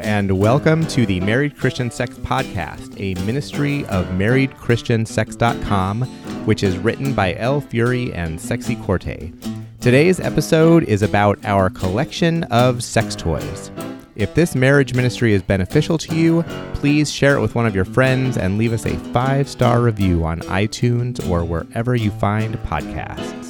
And welcome to the Married Christian Sex Podcast, a ministry of marriedchristiansex.com, which is written by Elle Fury and Sexy Corte. Today's episode is about our collection of sex toys. If this marriage ministry is beneficial to you, please share it with one of your friends and leave us a five star review on iTunes or wherever you find podcasts.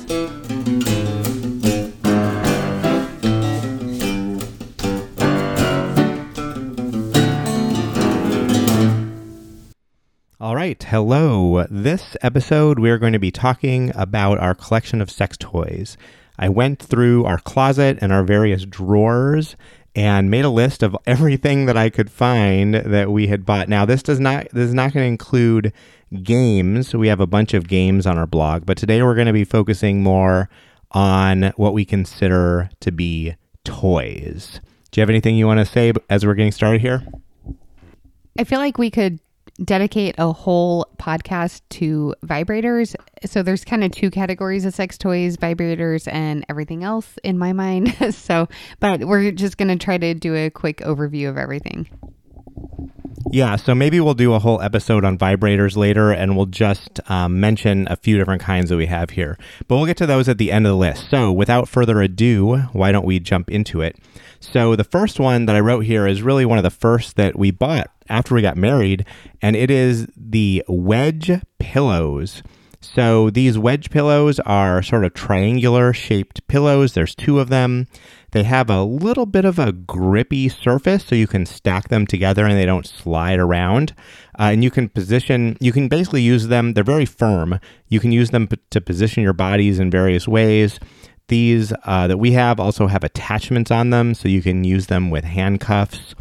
All right, hello. This episode, we're going to be talking about our collection of sex toys. I went through our closet and our various drawers and made a list of everything that I could find that we had bought. Now, this does not this is not going to include games. We have a bunch of games on our blog, but today we're going to be focusing more on what we consider to be toys. Do you have anything you want to say as we're getting started here? I feel like we could dedicate a whole podcast to vibrators. So there's kind of two categories of sex toys, vibrators and everything else in my mind. so, but we're just going to try to do a quick overview of everything. Yeah, so maybe we'll do a whole episode on vibrators later and we'll just um, mention a few different kinds that we have here. But we'll get to those at the end of the list. So without further ado, why don't we jump into it? So the first one that I wrote here is really one of the first that we bought after we got married, and it is the wedge pillows. So these wedge pillows are sort of triangular shaped pillows. There's two of them. They have a little bit of a grippy surface so you can stack them together and they don't slide around. Uh, and you can position, you can basically use them, they're very firm. You can use them p- to position your bodies in various ways. These uh, that we have also have attachments on them so you can use them with handcuffs.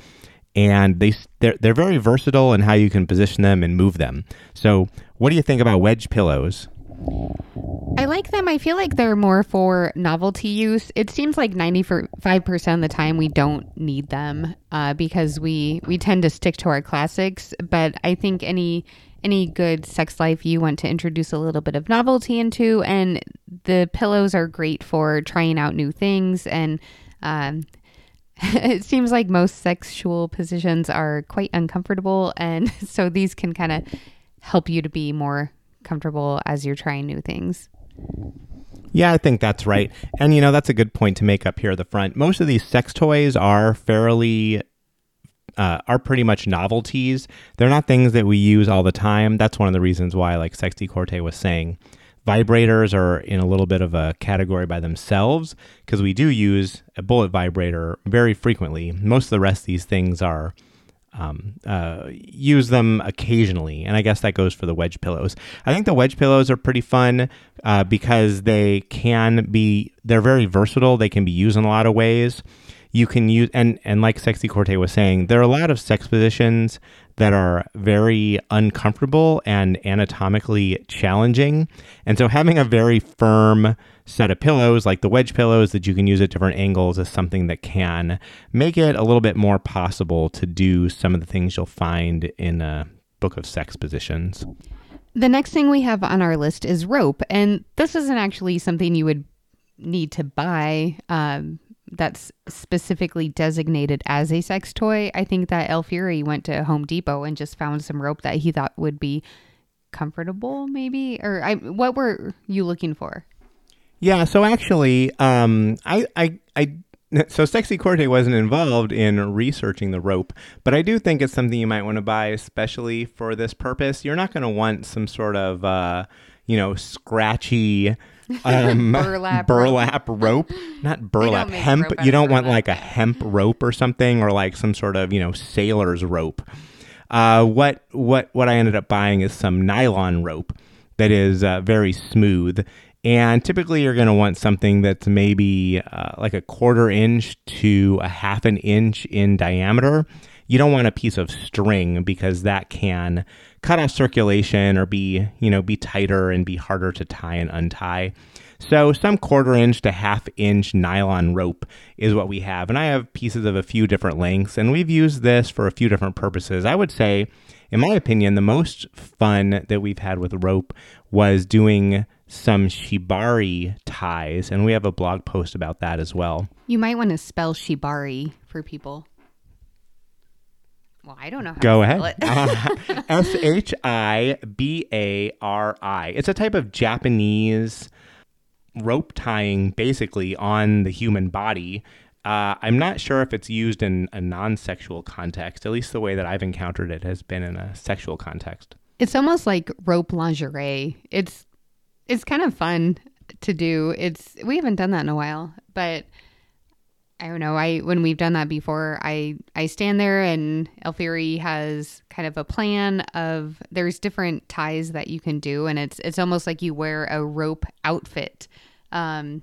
And they, they're, they're very versatile in how you can position them and move them. So, what do you think about wedge pillows? I like them. I feel like they're more for novelty use. It seems like 95% of the time we don't need them uh, because we, we tend to stick to our classics. But I think any any good sex life you want to introduce a little bit of novelty into, and the pillows are great for trying out new things. And um, it seems like most sexual positions are quite uncomfortable, and so these can kind of help you to be more comfortable as you're trying new things. Yeah, I think that's right. And, you know, that's a good point to make up here at the front. Most of these sex toys are fairly, uh, are pretty much novelties. They're not things that we use all the time. That's one of the reasons why, like Sexy Corte was saying, vibrators are in a little bit of a category by themselves because we do use a bullet vibrator very frequently. Most of the rest of these things are um, uh, use them occasionally, and I guess that goes for the wedge pillows. I think the wedge pillows are pretty fun uh, because they can be they're very versatile. They can be used in a lot of ways. You can use and and like Sexy Corte was saying, there are a lot of sex positions that are very uncomfortable and anatomically challenging, and so having a very firm set of pillows, like the wedge pillows that you can use at different angles, is something that can make it a little bit more possible to do some of the things you'll find in a book of sex positions. The next thing we have on our list is rope, and this isn't actually something you would need to buy. Um, that's specifically designated as a sex toy. I think that Elle Fury went to Home Depot and just found some rope that he thought would be comfortable, maybe. Or I, what were you looking for? Yeah, so actually, um, I, I, I, so Sexy Corte wasn't involved in researching the rope, but I do think it's something you might want to buy, especially for this purpose. You're not going to want some sort of, uh, you know, scratchy um, burlap, burlap rope. rope. not burlap hemp. You don't want like a hemp rope or something, or like some sort of you know sailor's rope. Uh, what what what I ended up buying is some nylon rope that is uh, very smooth and typically, you're going to want something that's maybe uh, like a quarter inch to a half an inch in diameter. You don't want a piece of string because that can cut off circulation or be, you know, be tighter and be harder to tie and untie. So, some quarter inch to half inch nylon rope is what we have. And I have pieces of a few different lengths, and we've used this for a few different purposes. I would say, in my opinion, the most fun that we've had with rope was doing some shibari ties, and we have a blog post about that as well. You might want to spell shibari for people. Well, I don't know how Go to ahead. spell it. S H I B A R I. It's a type of Japanese rope tying, basically, on the human body. Uh, I'm not sure if it's used in a non sexual context. At least the way that I've encountered it has been in a sexual context. It's almost like rope lingerie. It's it's kind of fun to do. It's we haven't done that in a while, but I don't know. I when we've done that before, I I stand there and Alfieri has kind of a plan of there's different ties that you can do, and it's it's almost like you wear a rope outfit. Um,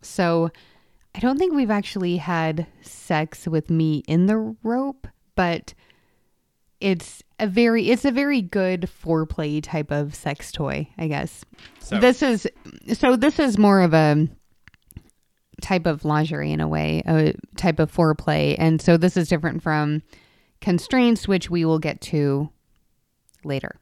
so I don't think we've actually had sex with me in the rope, but it's a very it's a very good foreplay type of sex toy, I guess. So- This is so this is more of a type of lingerie in a way, a type of foreplay, and so this is different from constraints, which we will get to later.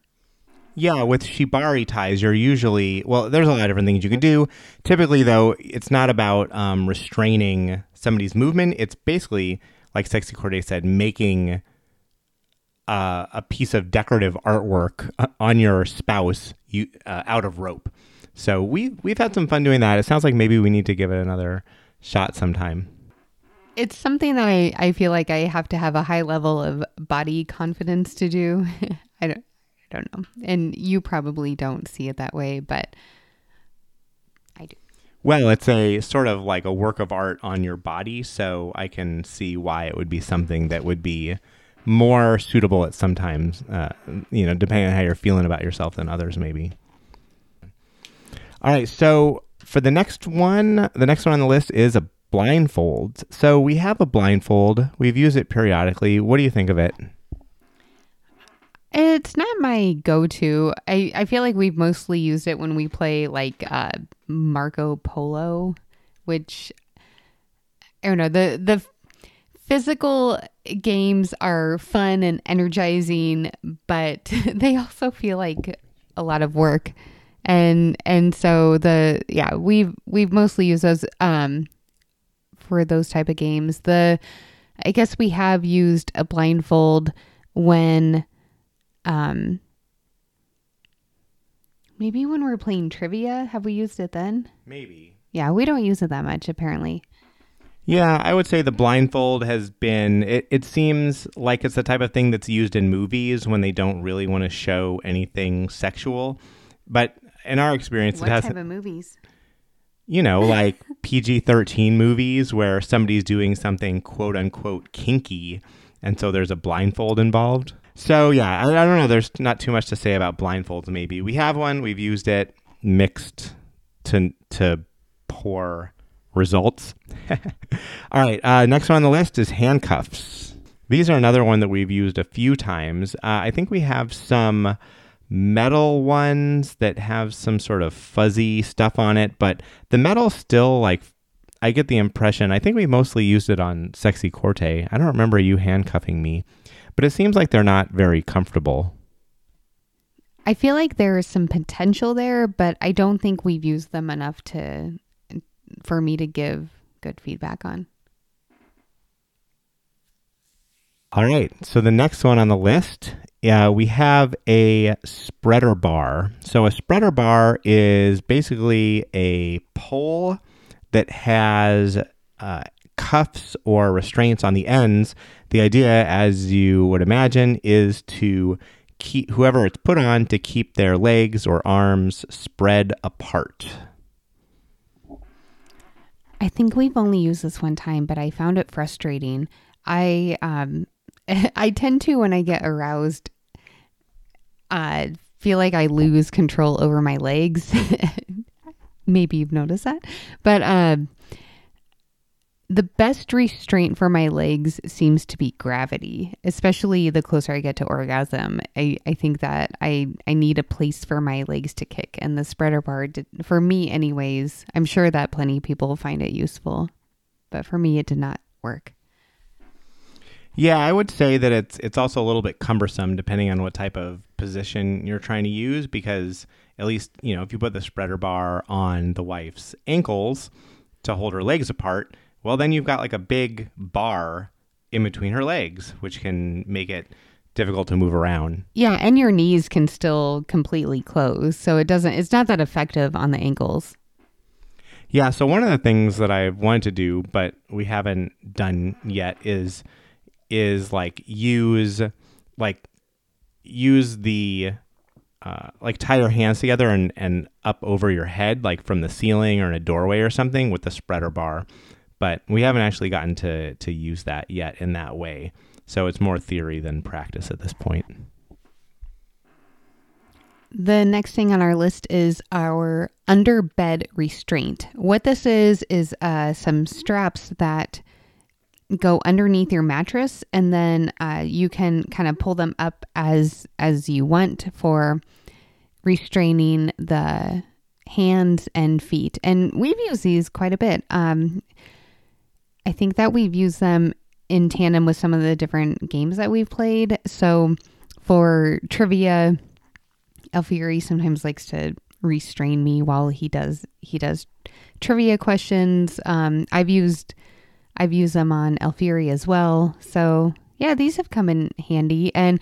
Yeah, with shibari ties, you're usually well. There's a lot of different things you can do. Typically, though, it's not about um, restraining somebody's movement. It's basically, like Sexy Corday said, making uh, a piece of decorative artwork uh, on your spouse you, uh, out of rope. So we we've had some fun doing that. It sounds like maybe we need to give it another shot sometime. It's something that I, I feel like I have to have a high level of body confidence to do. I don't I don't know. And you probably don't see it that way, but I do. Well, it's a sort of like a work of art on your body, so I can see why it would be something that would be more suitable at sometimes, uh, you know, depending on how you're feeling about yourself than others, maybe. All right, so for the next one, the next one on the list is a blindfold. So we have a blindfold. We've used it periodically. What do you think of it? It's not my go-to. I, I feel like we've mostly used it when we play like uh, Marco Polo, which I don't know. The the physical games are fun and energizing, but they also feel like a lot of work. And and so the yeah, we've we've mostly used those um for those type of games. The I guess we have used a blindfold when um maybe when we're playing trivia have we used it then Maybe. yeah we don't use it that much apparently Yeah, I would say the blindfold has been. It, it seems like it's the type of thing that's used in movies when they don't really want to show anything sexual. But in our experience, what it has, type of movies you know, like PG 13 movies where somebody's doing something quote unquote kinky. And so there's a blindfold involved. So, yeah, I, I don't know. There's not too much to say about blindfolds, maybe. We have one, we've used it mixed to, to poor results. All right, uh, next one on the list is handcuffs. These are another one that we've used a few times. Uh, I think we have some metal ones that have some sort of fuzzy stuff on it, but the metal still like I get the impression. I think we mostly used it on Sexy Corte. I don't remember you handcuffing me, but it seems like they're not very comfortable. i feel like there is some potential there but i don't think we've used them enough to for me to give good feedback on All right. So the next one on the list, uh, we have a spreader bar. So a spreader bar is basically a pole that has uh, cuffs or restraints on the ends. The idea, as you would imagine, is to keep whoever it's put on to keep their legs or arms spread apart. I think we've only used this one time, but I found it frustrating. I um I tend to when I get aroused uh feel like I lose control over my legs. Maybe you've noticed that. But um the best restraint for my legs seems to be gravity, especially the closer I get to orgasm. I, I think that I, I need a place for my legs to kick, and the spreader bar, did, for me, anyways, I'm sure that plenty of people find it useful, but for me, it did not work. Yeah, I would say that it's it's also a little bit cumbersome depending on what type of position you're trying to use because at least, you know, if you put the spreader bar on the wife's ankles to hold her legs apart, well then you've got like a big bar in between her legs, which can make it difficult to move around. Yeah, and your knees can still completely close, so it doesn't. It's not that effective on the ankles. Yeah, so one of the things that I wanted to do, but we haven't done yet, is is like use like use the uh, like tie your hands together and, and up over your head, like from the ceiling or in a doorway or something with the spreader bar. But we haven't actually gotten to, to use that yet in that way. So it's more theory than practice at this point. The next thing on our list is our under bed restraint. What this is, is uh, some straps that go underneath your mattress and then uh, you can kind of pull them up as as you want for restraining the hands and feet. And we've used these quite a bit. Um, i think that we've used them in tandem with some of the different games that we've played. So for trivia Alfieri sometimes likes to restrain me while he does he does trivia questions. Um, i've used I've used them on Alfieri as well. So, yeah, these have come in handy. And,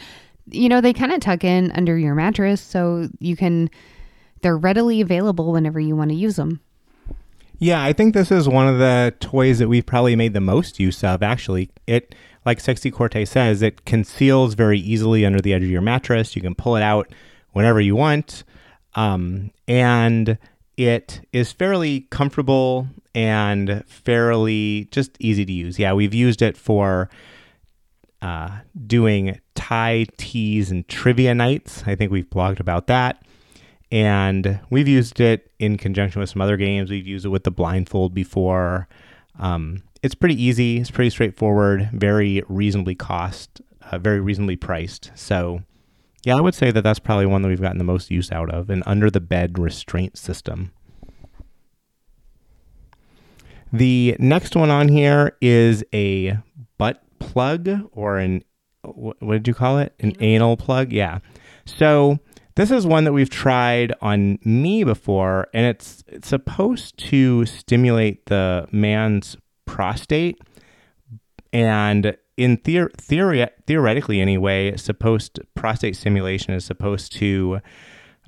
you know, they kind of tuck in under your mattress. So you can, they're readily available whenever you want to use them. Yeah, I think this is one of the toys that we've probably made the most use of, actually. It, like Sexy Corte says, it conceals very easily under the edge of your mattress. You can pull it out whenever you want. Um, and it is fairly comfortable and fairly just easy to use. Yeah, we've used it for uh, doing tie teas and trivia nights. I think we've blogged about that. And we've used it in conjunction with some other games. We've used it with the blindfold before. Um, it's pretty easy. It's pretty straightforward. Very reasonably cost. Uh, very reasonably priced. So, yeah, I would say that that's probably one that we've gotten the most use out of. An under the bed restraint system. The next one on here is a butt plug or an what did you call it? An anal plug? Yeah. So this is one that we've tried on me before, and it's, it's supposed to stimulate the man's prostate. And in theor- theory, theoretically, anyway, supposed prostate stimulation is supposed to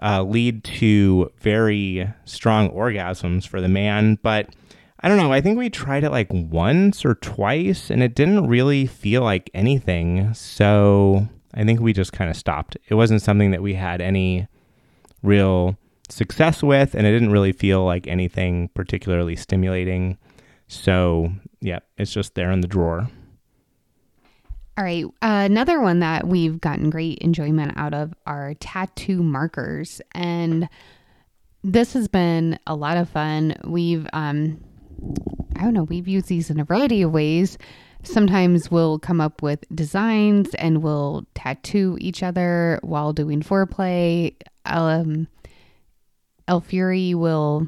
uh, lead to very strong orgasms for the man, but I don't know. I think we tried it like once or twice and it didn't really feel like anything. So I think we just kind of stopped. It wasn't something that we had any real success with and it didn't really feel like anything particularly stimulating. So, yeah, it's just there in the drawer. All right. Uh, another one that we've gotten great enjoyment out of are tattoo markers. And this has been a lot of fun. We've um, I don't know, we've used these in a variety of ways. Sometimes we'll come up with designs and we'll tattoo each other while doing foreplay. Um, Alfieri will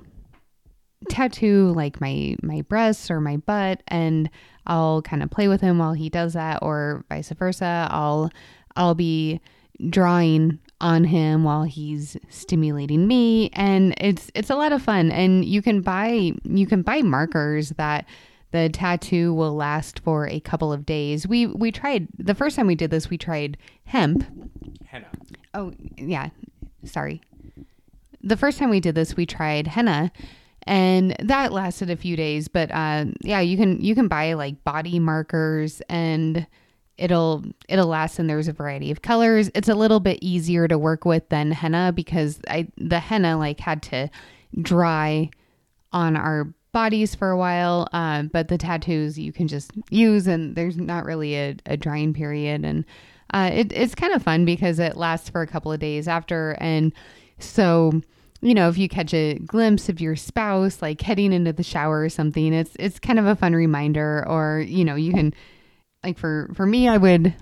tattoo like my my breasts or my butt and I'll kind of play with him while he does that or vice versa. I'll I'll be drawing on him while he's stimulating me and it's it's a lot of fun and you can buy you can buy markers that the tattoo will last for a couple of days. We we tried the first time we did this we tried hemp. Henna. Oh, yeah. Sorry. The first time we did this we tried henna and that lasted a few days, but uh yeah, you can you can buy like body markers and it'll it'll last and there's a variety of colors. It's a little bit easier to work with than henna because i the henna like had to dry on our bodies for a while uh, but the tattoos you can just use and there's not really a, a drying period. And uh, it, it's kind of fun because it lasts for a couple of days after. And so you know if you catch a glimpse of your spouse like heading into the shower or something it's it's kind of a fun reminder or you know you can like for for me, I would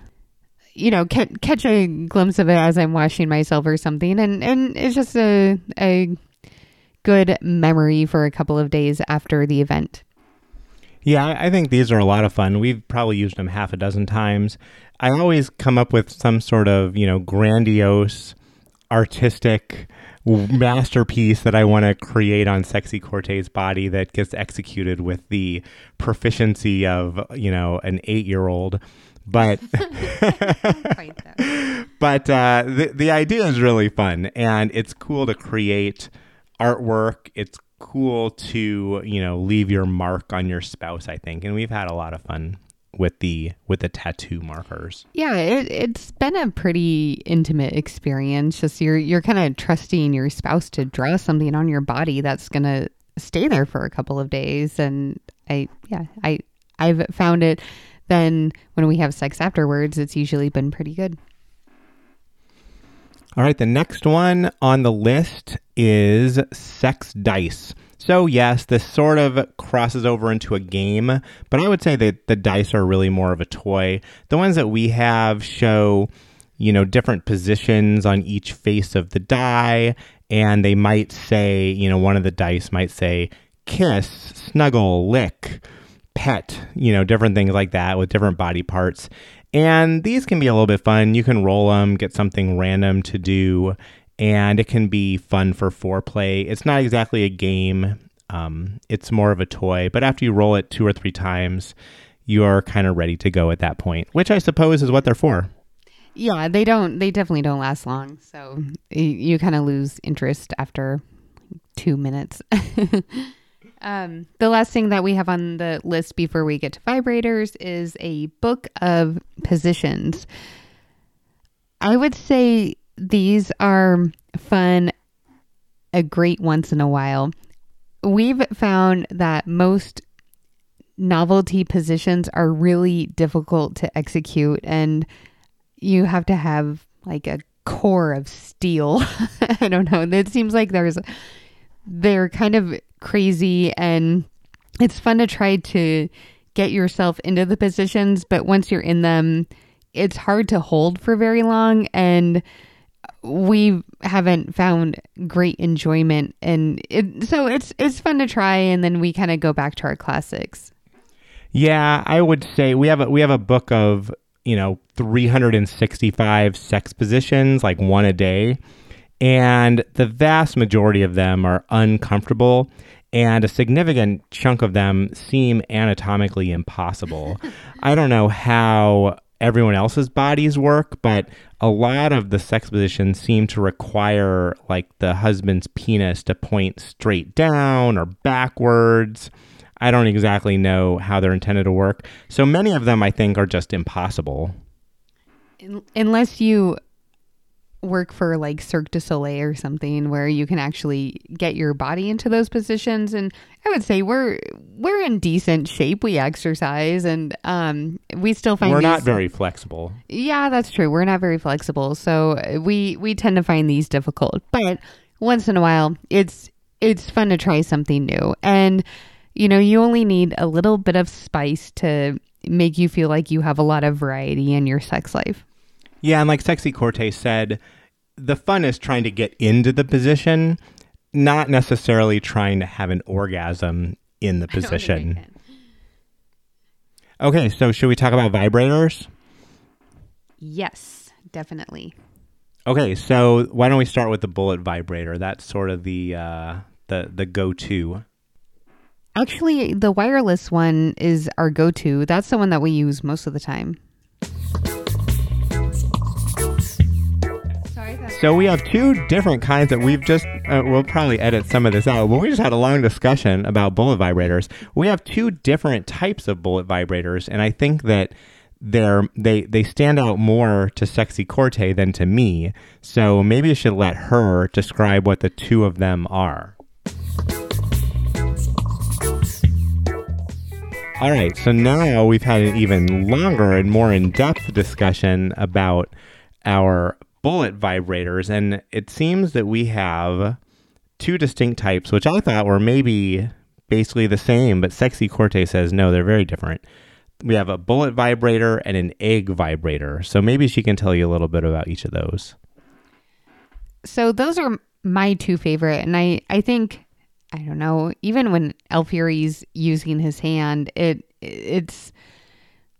you know catch, a glimpse of it as I'm washing myself or something, and and it's just a a good memory for a couple of days after the event. Yeah, I think these are a lot of fun. We've probably used them half a dozen times. I always come up with some sort of, you know, grandiose, artistic masterpiece that I want to create on Sexy Corte's body that gets executed with the proficiency of, you know, an eight year old. But but uh, the the idea is really fun, and it's cool to create artwork. It's cool to you know leave your mark on your spouse. I think, and we've had a lot of fun with the with the tattoo markers. Yeah, it, it's been a pretty intimate experience. Just you're you're kind of trusting your spouse to draw something on your body that's gonna stay there for a couple of days, and I yeah I I've found it. Then when we have sex afterwards, it's usually been pretty good. All right, the next one on the list is sex dice. So, yes, this sort of crosses over into a game, but I would say that the dice are really more of a toy. The ones that we have show, you know, different positions on each face of the die, and they might say, you know, one of the dice might say kiss, snuggle, lick, pet, you know, different things like that with different body parts. And these can be a little bit fun. You can roll them, get something random to do, and it can be fun for foreplay. It's not exactly a game, um, it's more of a toy, but after you roll it two or three times, you're kind of ready to go at that point, which I suppose is what they're for. Yeah, they don't, they definitely don't last long. So you, kind of lose interest after two minutes. um, the last thing that we have on the list before we get to vibrators is a book of positions. I would say these are fun, a great once in a while. We've found that most novelty positions are really difficult to execute, and you have to have like a core of steel. I don't know. It seems like there's, they're kind of crazy, and it's fun to try to get yourself into the positions, but once you're in them, it's hard to hold for very long. And we haven't found great enjoyment and it, so it's it's fun to try and then we kind of go back to our classics. Yeah i would say we have a we have a book of you know 365 sex positions like one a day. And the vast majority of them are uncomfortable and a significant chunk of them seem anatomically impossible. I don't know how everyone else's bodies work, but a lot of the sex positions seem to require like the husband's penis to point straight down or backwards. I don't exactly know how they're intended to work. So many of them I think are just impossible. Unless you work for like Cirque du Soleil or something where you can actually get your body into those positions and I would say we're we're in decent shape we exercise and um we still find We're these, not very flexible. Yeah, that's true. We're not very flexible. So we we tend to find these difficult. But once in a while it's it's fun to try something new. And you know, you only need a little bit of spice to make you feel like you have a lot of variety in your sex life. Yeah, and like Sexy Corte said, the fun is trying to get into the position, not necessarily trying to have an orgasm in the position. Okay, so should we talk about vibrators? Yes, definitely. Okay, so why don't we start with the bullet vibrator? That's sort of the uh, the the go to. Actually, the wireless one is our go to. That's the one that we use most of the time. So we have two different kinds that we've just, uh, we'll probably edit some of this out, but we just had a long discussion about bullet vibrators. We have two different types of bullet vibrators, and I think that they're, they, they stand out more to Sexy Corte than to me. So maybe I should let her describe what the two of them are. All right, so now we've had an even longer and more in depth discussion about our bullet vibrators, and it seems that we have two distinct types, which I thought were maybe basically the same, but Sexy Corte says no, they're very different. We have a bullet vibrator and an egg vibrator. So maybe she can tell you a little bit about each of those. So those are my two favorite, and I I think I don't know. Even when El Fury's using his hand, it it's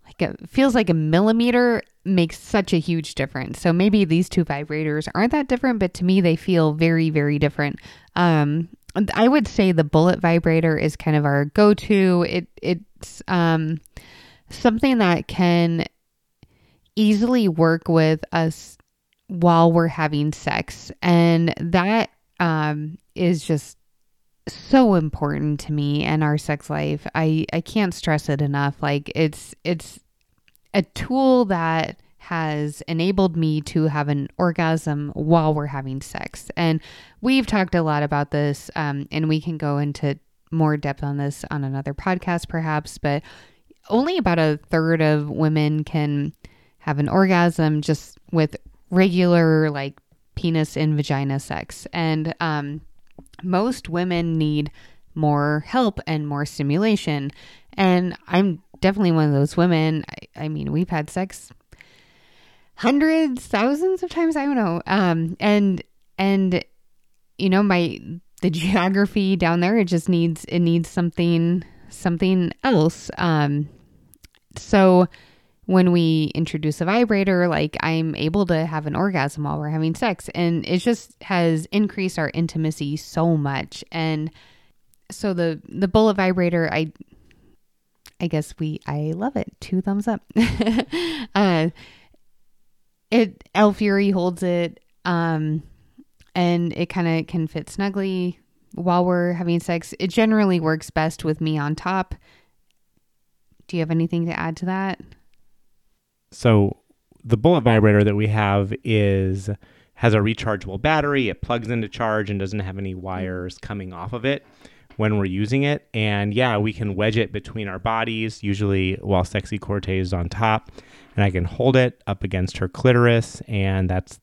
like a feels like a millimeter makes such a huge difference. So maybe these two vibrators aren't that different, but to me they feel very very different. Um, I would say the bullet vibrator is kind of our go-to. It it's um, something that can easily work with us while we're having sex, and that um, is just so important to me and our sex life. I I can't stress it enough. Like it's it's a tool that has enabled me to have an orgasm while we're having sex. And we've talked a lot about this, um, and we can go into more depth on this on another podcast, perhaps. But only about a third of women can have an orgasm just with regular, like, penis and vagina sex. And um, most women need more help and more stimulation. And I'm definitely one of those women. I, I mean, we've had sex hundreds, thousands of times. I don't know. Um, and and you know, my the geography down there it just needs it needs something something else. Um, so when we introduce a vibrator, like I'm able to have an orgasm while we're having sex, and it just has increased our intimacy so much. And so the the bullet vibrator, I I guess we I love it. Two thumbs up. uh, it El Fury holds it, um, and it kind of can fit snugly while we're having sex. It generally works best with me on top. Do you have anything to add to that? So the bullet vibrator that we have is has a rechargeable battery. It plugs into charge and doesn't have any wires coming off of it when we're using it. And yeah, we can wedge it between our bodies, usually while Sexy Cortez is on top, and I can hold it up against her clitoris, and that's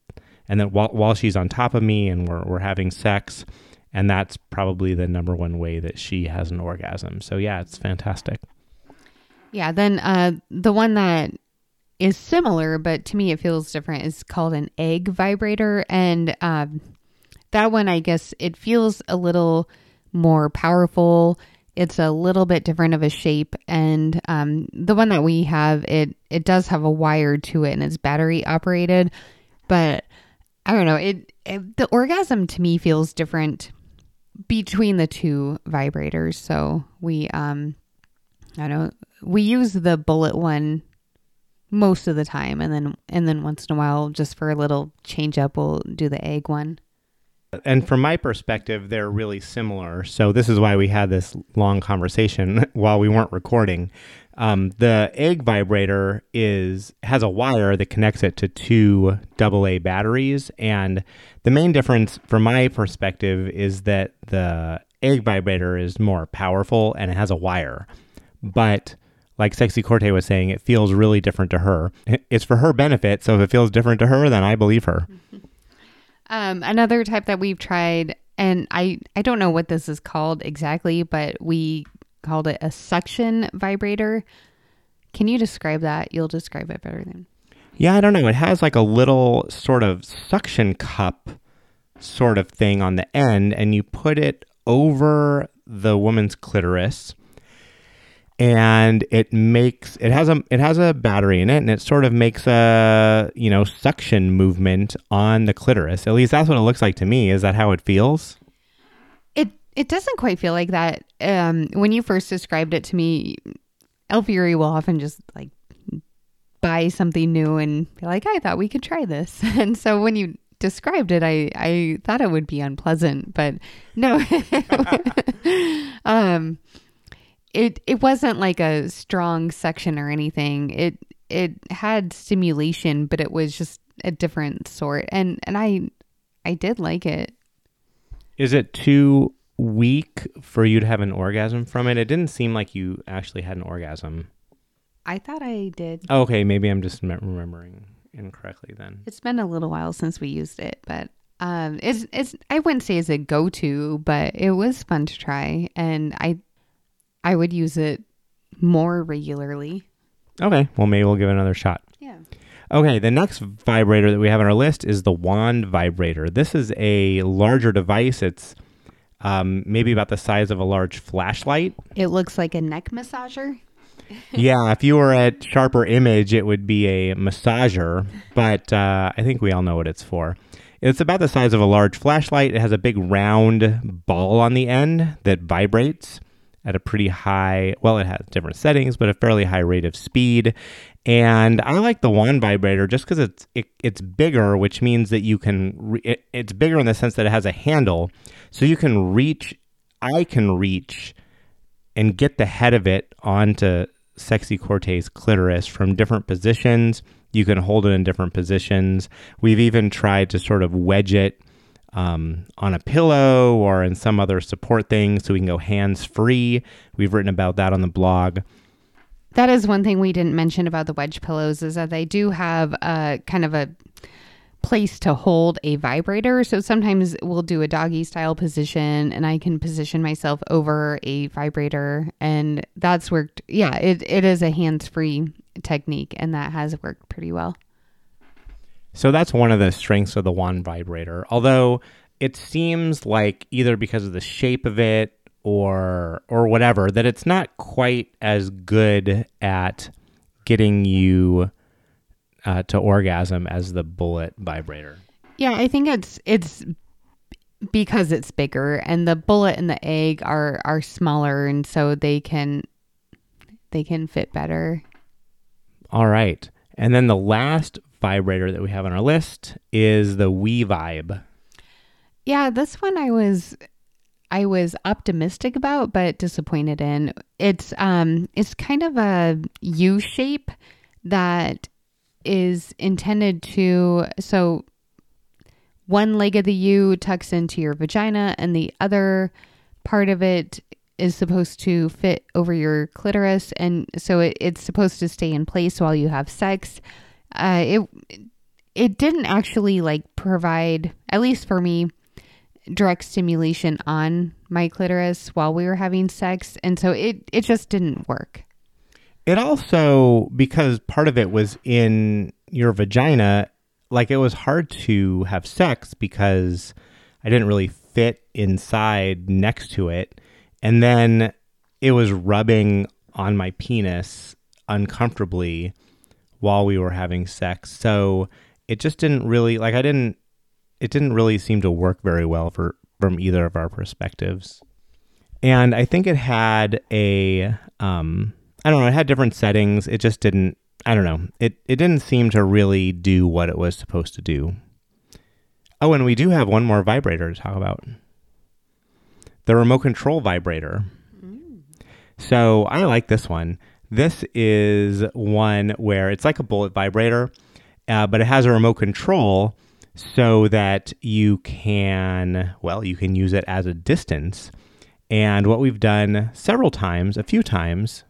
and then while while she's on top of me and we're we're having sex, and that's probably the number one way that she has an orgasm. So yeah, it's fantastic. Yeah, then uh, the one that is similar, but to me it feels different, is called an egg vibrator, and um, that one I guess it feels a little more powerful. It's a little bit different of a shape, and um, the one that we have, it it does have a wire to it, and it's battery operated. But I don't know, it, it the orgasm to me feels different between the two vibrators. So we um, I don't we use the bullet one most of the time, and then and then once in a while, just for a little change up, we'll do the egg one and from my perspective, they're really similar. So this is why we had this long conversation while we weren't recording. Um, the egg vibrator is has a wire that connects it to two AA batteries, and the main difference, from my perspective, is that the egg vibrator is more powerful and it has a wire, but like Sexy Corte was saying, it feels really different to her. It's for her benefit, so if it feels different to her, then I believe her. Um, another type that we've tried, and I I don't know what this is called exactly, but we called it a suction vibrator. Can you describe that? You'll describe it better than. Yeah, I don't know. It has like a little sort of suction cup sort of thing on the end, and you put it over the woman's clitoris and it makes it has a it has a battery in it and it sort of makes a you know suction movement on the clitoris. At least that's what it looks like to me. Is that how it feels? It it doesn't quite feel like that. Um when you first described it to me el will often just like buy something new and be like i thought we could try this. And so when you described it i i thought it would be unpleasant but no. Um it it wasn't like a strong section or anything. It it had stimulation, but it was just a different sort. And and I I did like it. Is it too weak for you to have an orgasm from it? It didn't seem like you actually had an orgasm. I thought I did. okay, maybe I'm just remembering incorrectly then. It's been a little while since we used it, but um it's it's I wouldn't say it's a go-to, but it was fun to try and I I would use it more regularly. Okay, well, maybe we'll give it another shot. Yeah. Okay, the next vibrator that we have on our list is the wand vibrator. This is a larger device. It's um, maybe about the size of a large flashlight. It looks like a neck massager. yeah, if you were at Sharper Image, it would be a massager, but uh, I think we all know what it's for. It's about the size of a large flashlight. It has a big round ball on the end that vibrates at a pretty high, well, it has different settings, but a fairly high rate of speed. And I like the wand vibrator just because it's it, it's bigger, which means that you can. Re- it, it's bigger in the sense that it has a handle, so you can reach. I can reach and get the head of it onto sexy Cortez clitoris from different positions. You can hold it in different positions. We've even tried to sort of wedge it um, on a pillow or in some other support thing so we can go hands free. We've written about that on the blog. That is one thing we didn't mention about the wedge pillows is that they do have a kind of a place to hold a vibrator. So sometimes we'll do a doggy style position and I can position myself over a vibrator and that's worked. Yeah, it, it is a hands free technique and that has worked pretty well. So that's one of the strengths of the wand vibrator. Although it seems like either because of the shape of it or or whatever that it's not quite as good at getting you uh, to orgasm as the bullet vibrator. Yeah, I think it's it's because it's bigger and the bullet and the egg are are smaller and so they can they can fit better. All right. And then the last vibrator that we have on our list is the We Vibe. Yeah, this one I was I was optimistic about but disappointed in. It's um it's kind of a U shape that is intended to so one leg of the U tucks into your vagina and the other part of it is supposed to fit over your clitoris and so it, it's supposed to stay in place while you have sex uh, it it didn't actually like provide at least for me direct stimulation on my clitoris while we were having sex. And so it it just didn't work. It also because part of it was in your vagina like it was hard to have sex because i didn't really fit inside next to it. And then it was rubbing on my penis uncomfortably while we were having sex. So it just didn't really like I didn't it didn't really seem to work very well for from either of our perspectives. And I think it had a um I don't know, it had different settings. It just didn't I don't know. It it didn't seem to really do what it was supposed to do. Oh, and we do have one more vibrator to talk about the remote control vibrator. Mm. So I like this one. This is one where it's like a bullet vibrator, uh, but it has a remote control so that you can, well, you can use it as a distance. And what we've done several times, a few times,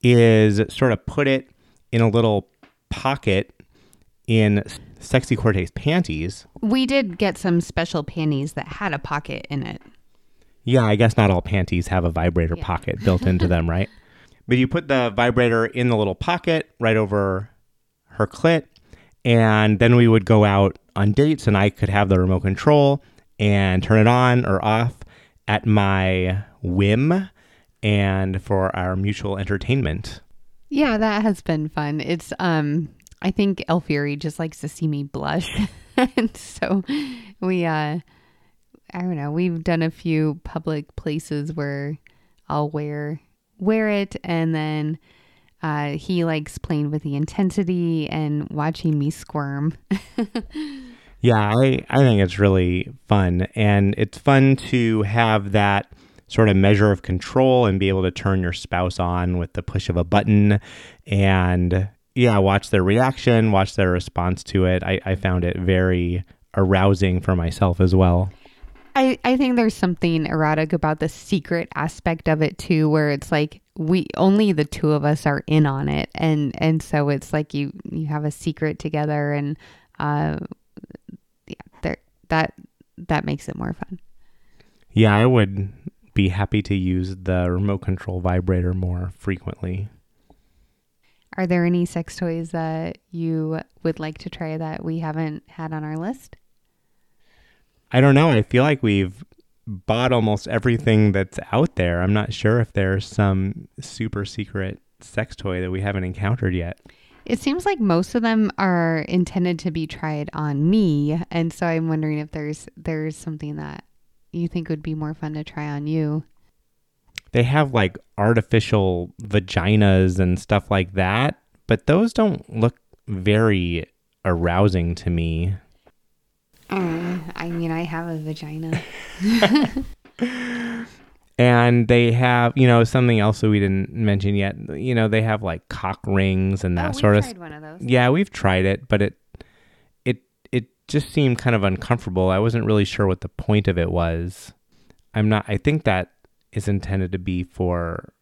is sort of put it in a little pocket in Sexy Cortez panties. We did get some special panties that had a pocket in it. Yeah, I guess not all panties have a vibrator yeah. pocket built into them, right? But you put the vibrator in the little pocket right over her clit, and then we would go out on dates, and I could have the remote control and turn it on or off at my whim and for our mutual entertainment. Yeah, that has been fun. It's um I think El Fury just likes to see me blush. and so we uh I don't know. We've done a few public places where I'll wear wear it, and then uh, he likes playing with the intensity and watching me squirm. yeah, I I think it's really fun, and it's fun to have that sort of measure of control and be able to turn your spouse on with the push of a button and yeah watch their reaction watch their response to it i, I found it very arousing for myself as well I, I think there's something erotic about the secret aspect of it too, where it's like we only the two of us are in on it, and and so it's like you you have a secret together, and uh, yeah, there that that makes it more fun. Yeah, I would be happy to use the remote control vibrator more frequently. Are there any sex toys that you would like to try that we haven't had on our list? I don't know. I feel like we've bought almost everything that's out there. I'm not sure if there's some super secret sex toy that we haven't encountered yet. It seems like most of them are intended to be tried on me, and so I'm wondering if there's there's something that you think would be more fun to try on you. They have like artificial vaginas and stuff like that, but those don't look very arousing to me. Uh, I mean, I have a vagina. And they have, you know, something else that we didn't mention yet. You know, they have like cock rings and that oh, sort of tried one of those. Yeah, we've tried it, but it it it just seemed kind of uncomfortable. I wasn't really sure what the point of it was. I'm not I think that is intended to be for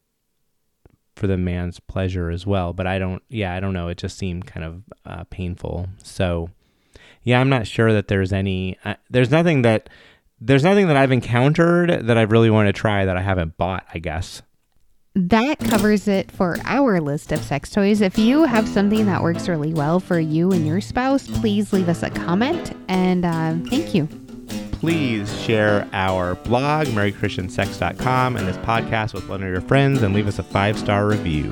for the man's pleasure as well, but I don't yeah, I don't know. It just seemed kind of uh, painful. So, yeah, I'm not sure that there's any uh, there's nothing that there's nothing that I've encountered that I really want to try that I haven't bought, I guess. That covers it for our list of sex toys. If you have something that works really well for you and your spouse, please leave us a comment and um, thank you. Please share our blog, MarriedChristianSex.com, and this podcast with one of your friends and leave us a five star review.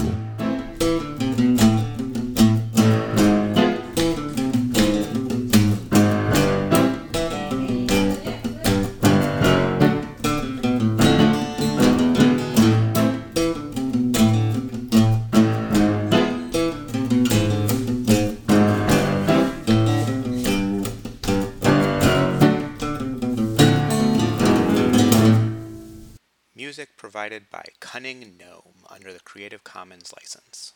By Cunning Gnome under the Creative Commons license.